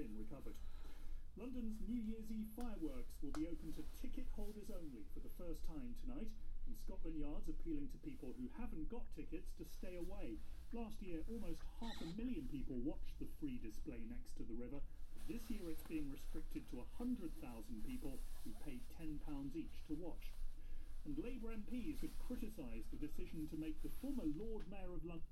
been recovered. London's New Year's Eve fireworks will be open to ticket holders only for the first time tonight, and Scotland Yard's appealing to people who haven't got tickets to stay away. Last year, almost half a million people watched the free display next to the river. This year, it's being restricted to 100,000 people who paid £10 each to watch. And Labour MPs have criticised the decision to make the former Lord Mayor of London.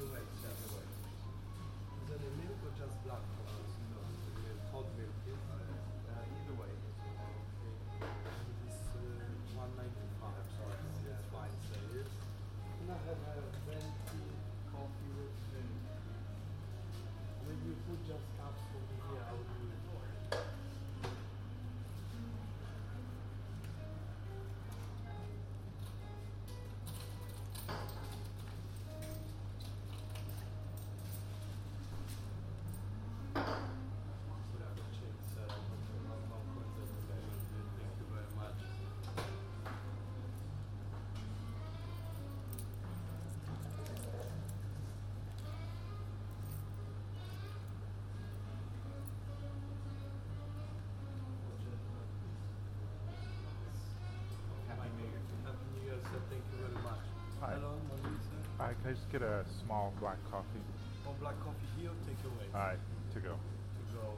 do it the other way. Is it a milk or just black coffee? Can I just get a small black coffee? One black coffee here, take away. All right, to go. To go.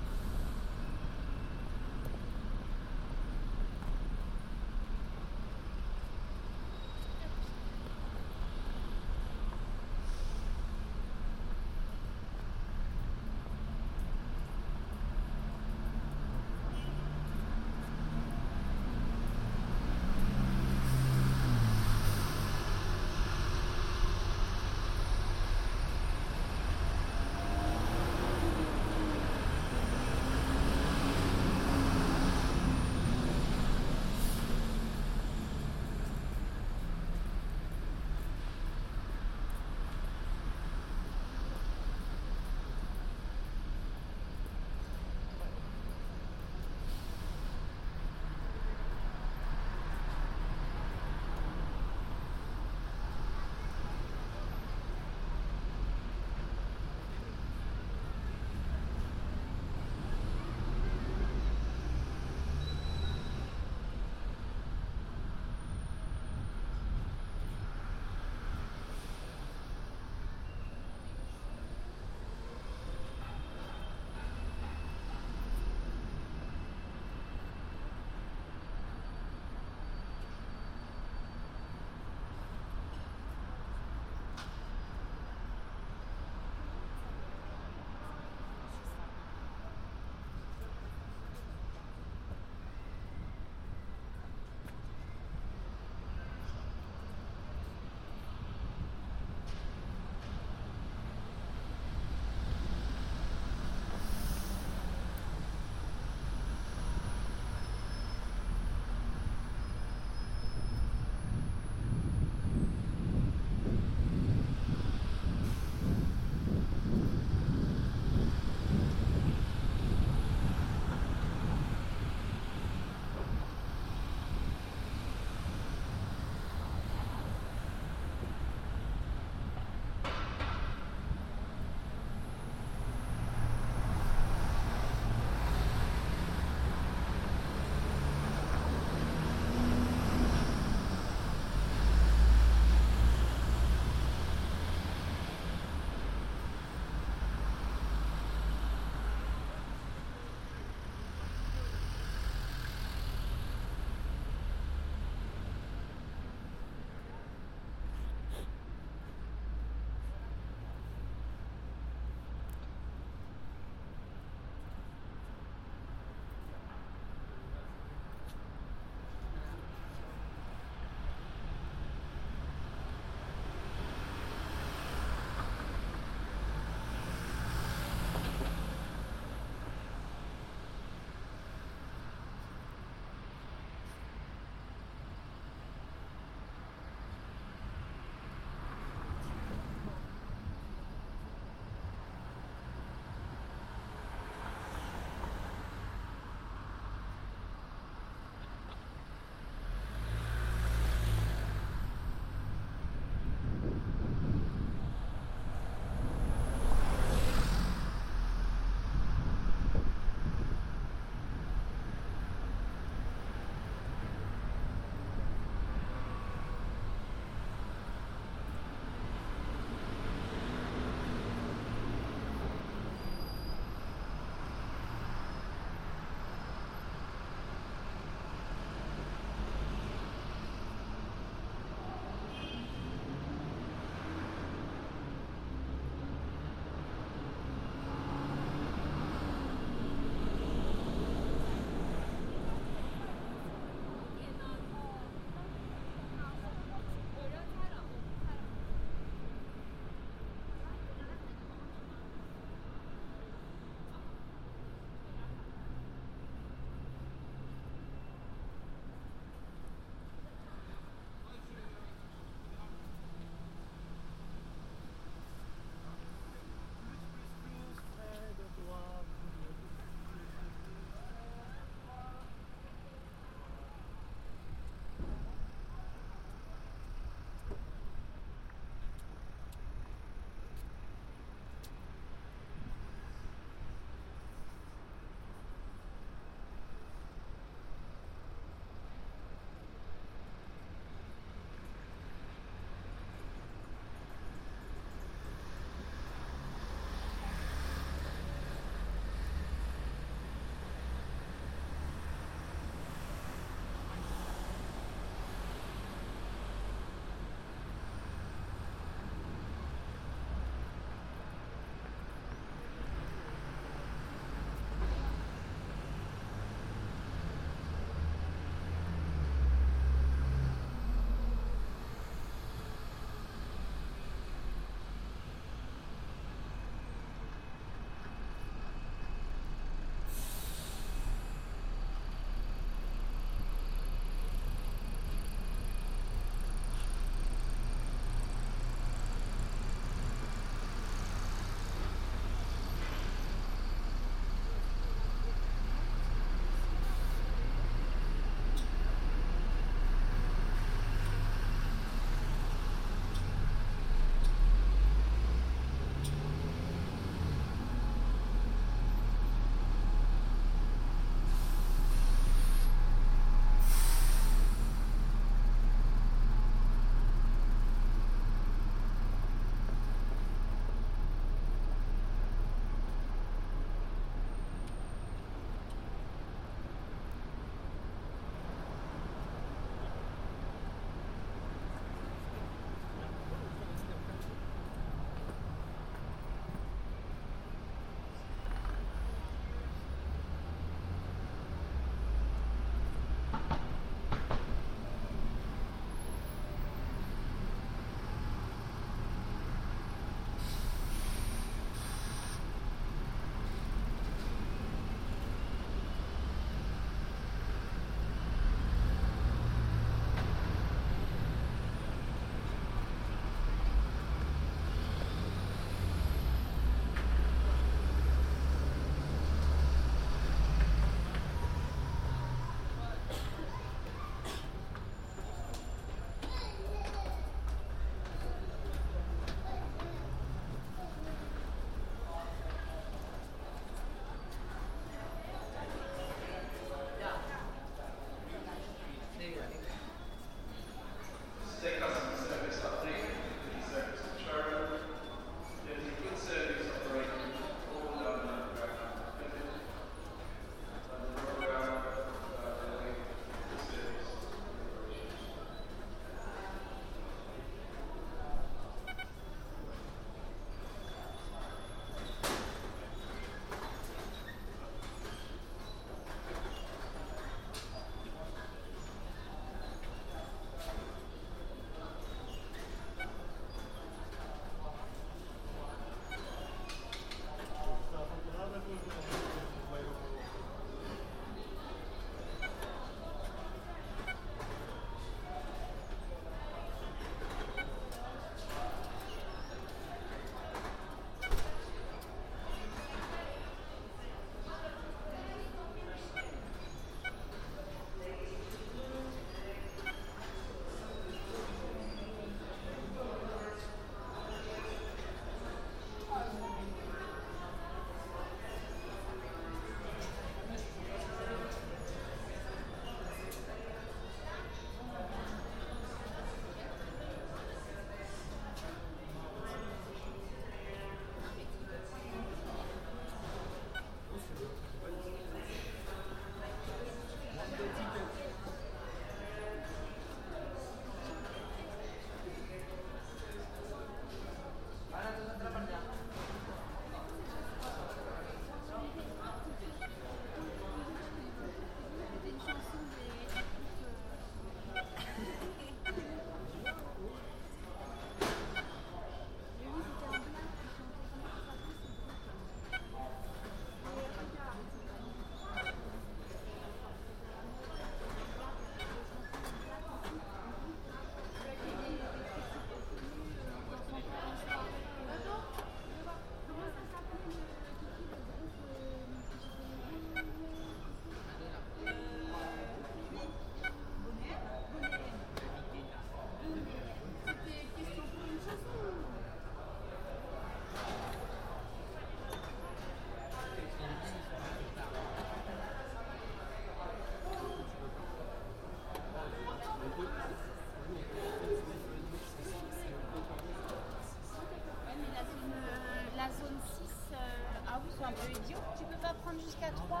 idiot, tu peux pas prendre jusqu'à 3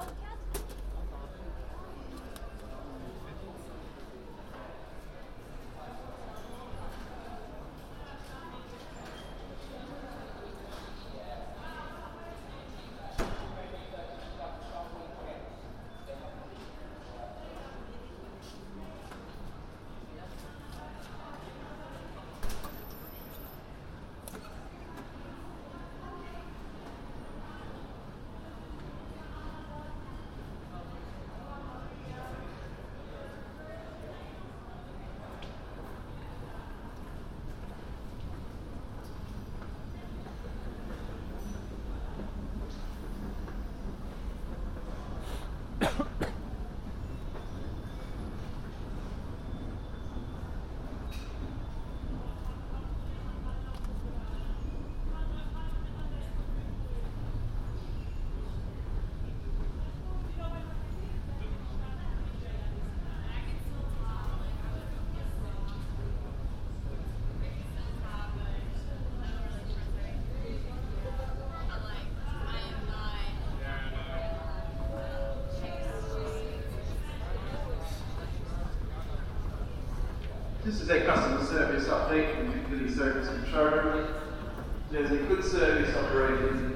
This is a customer service update from Piccadilly Service Control. There's a good service operating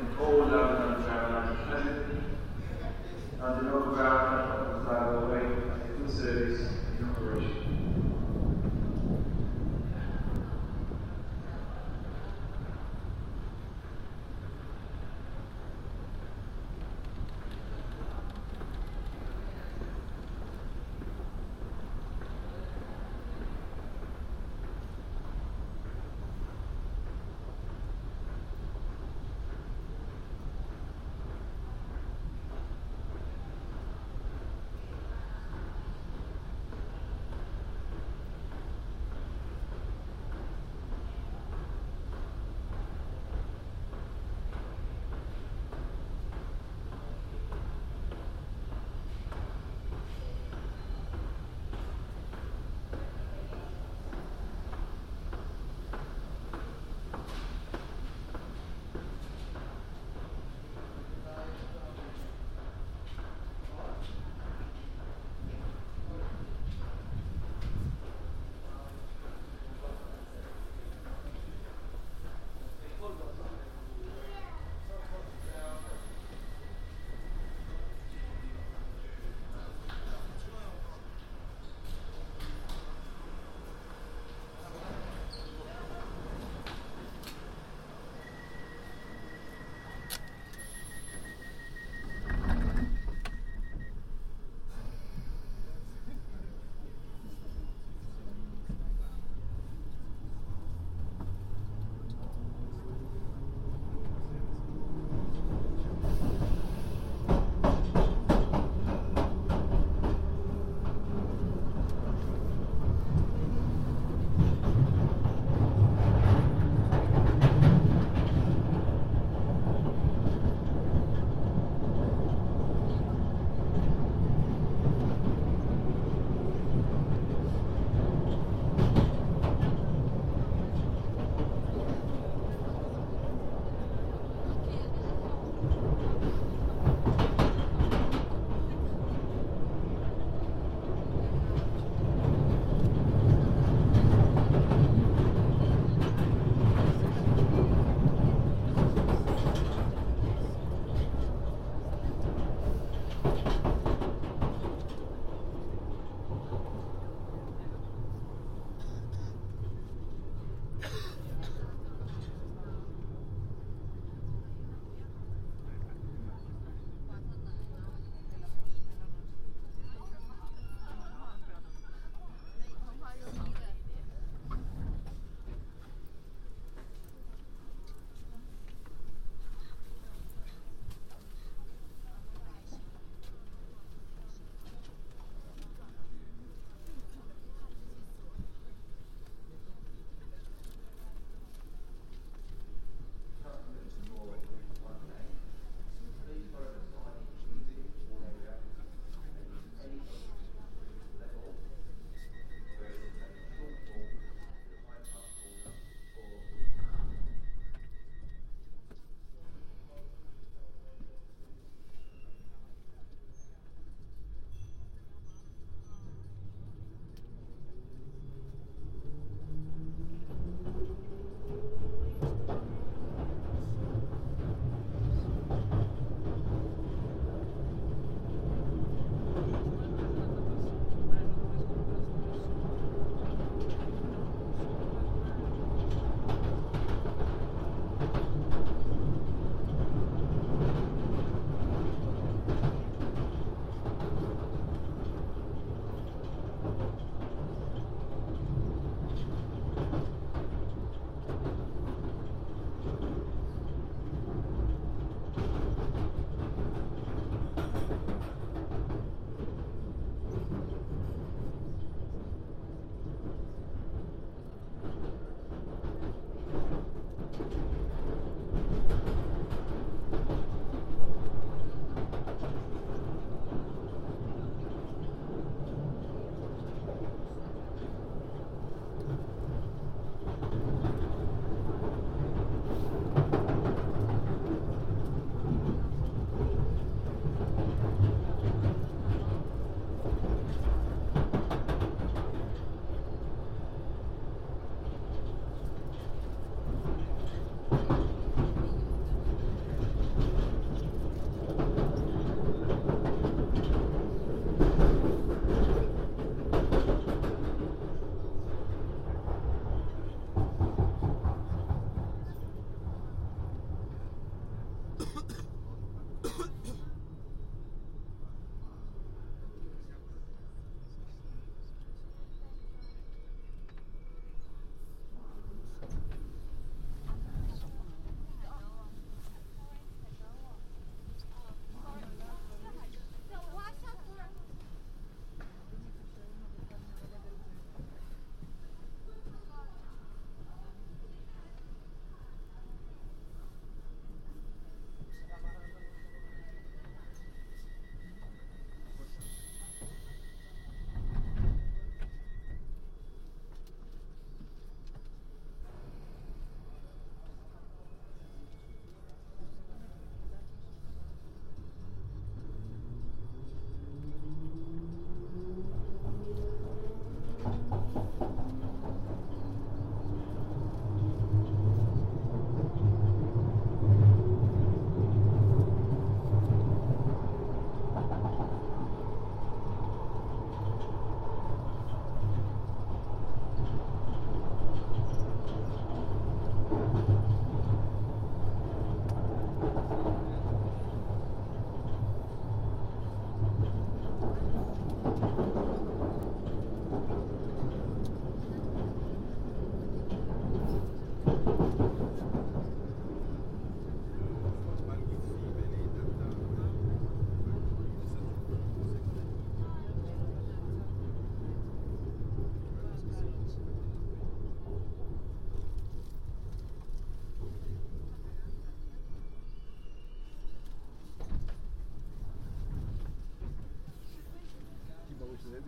Thank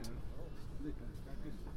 you.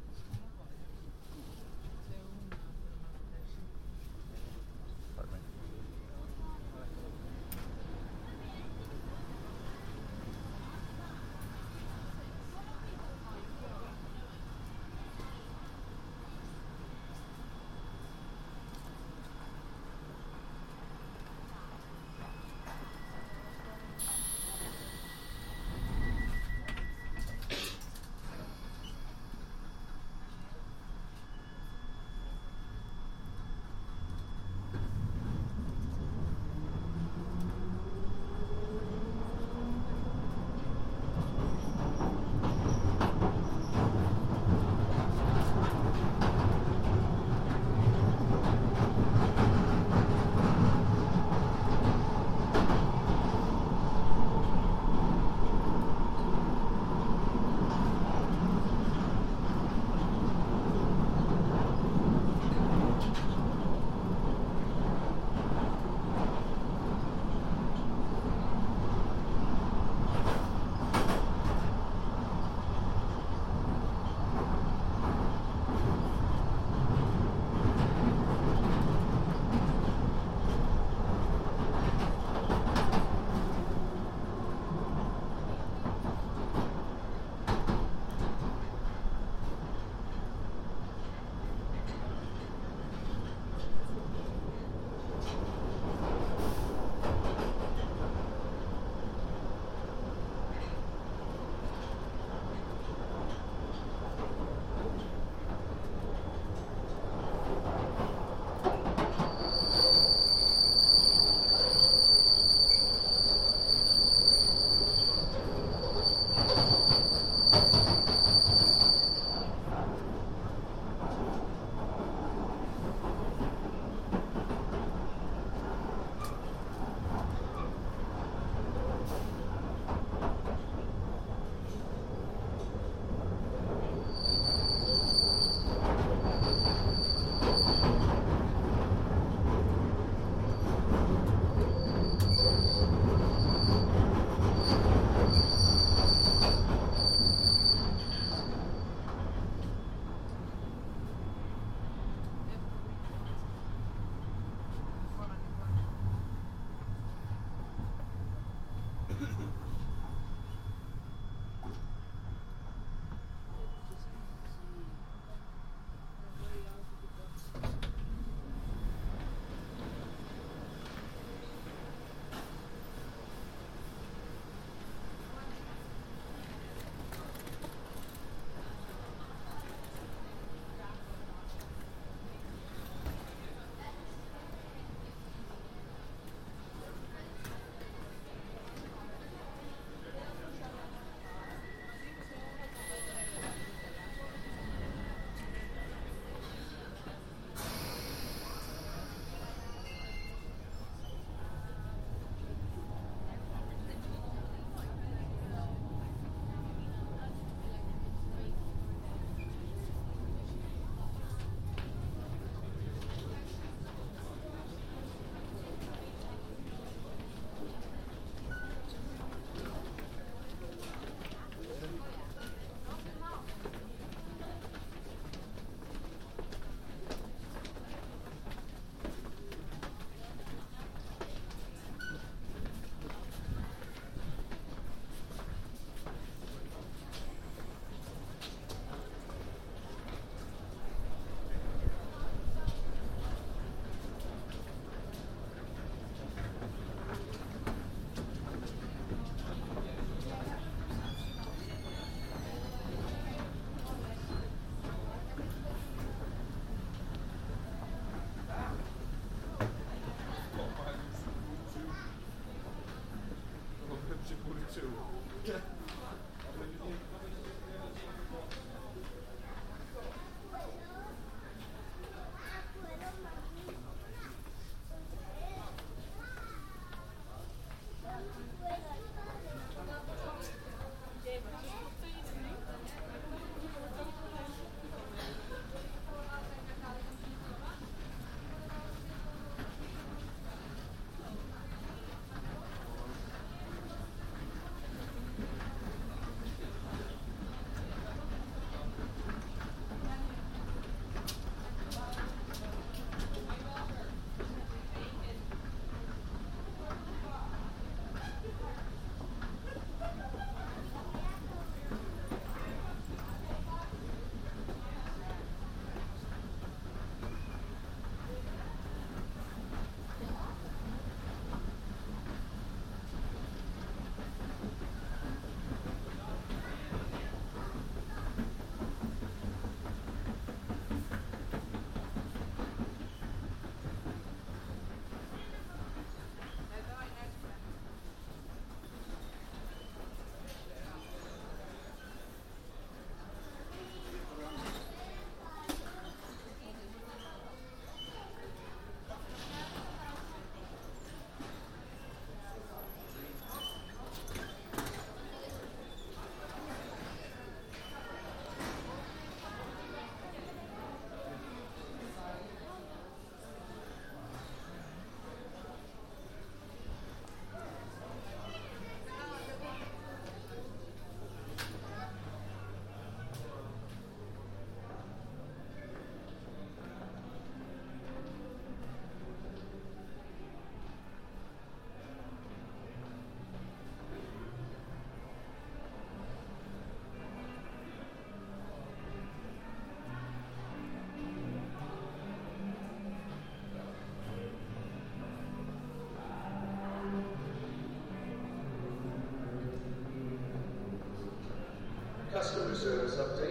Service update.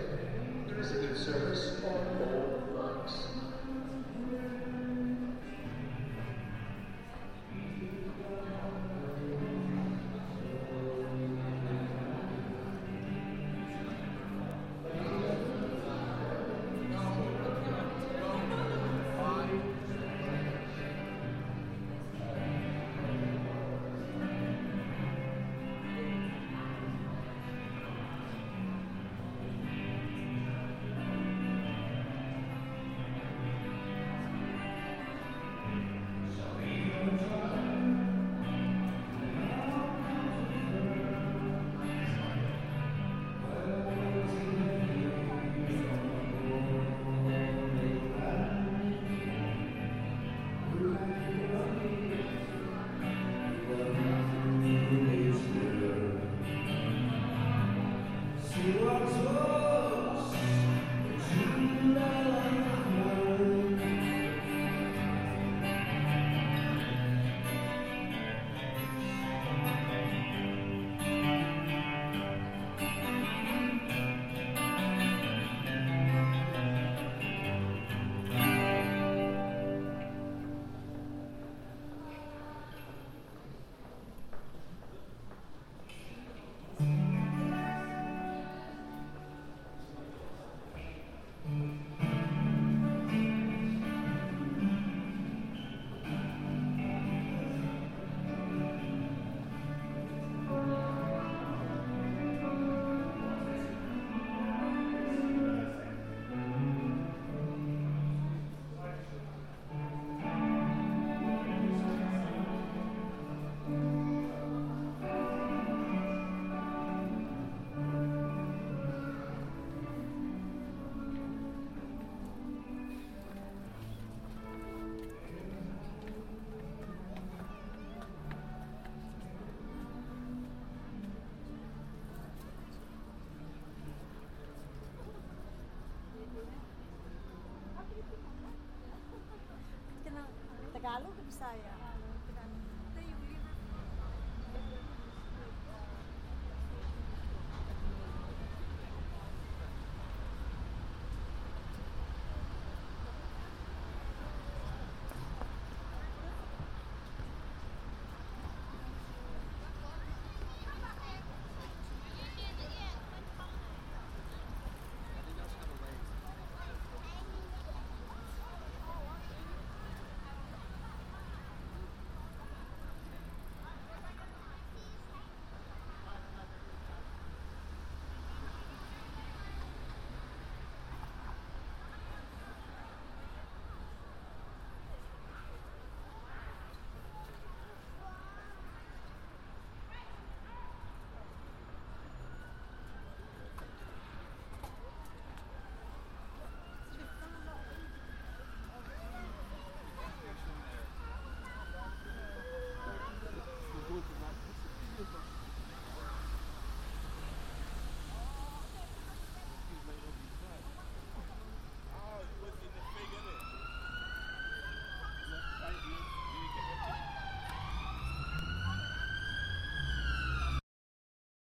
Bisaya?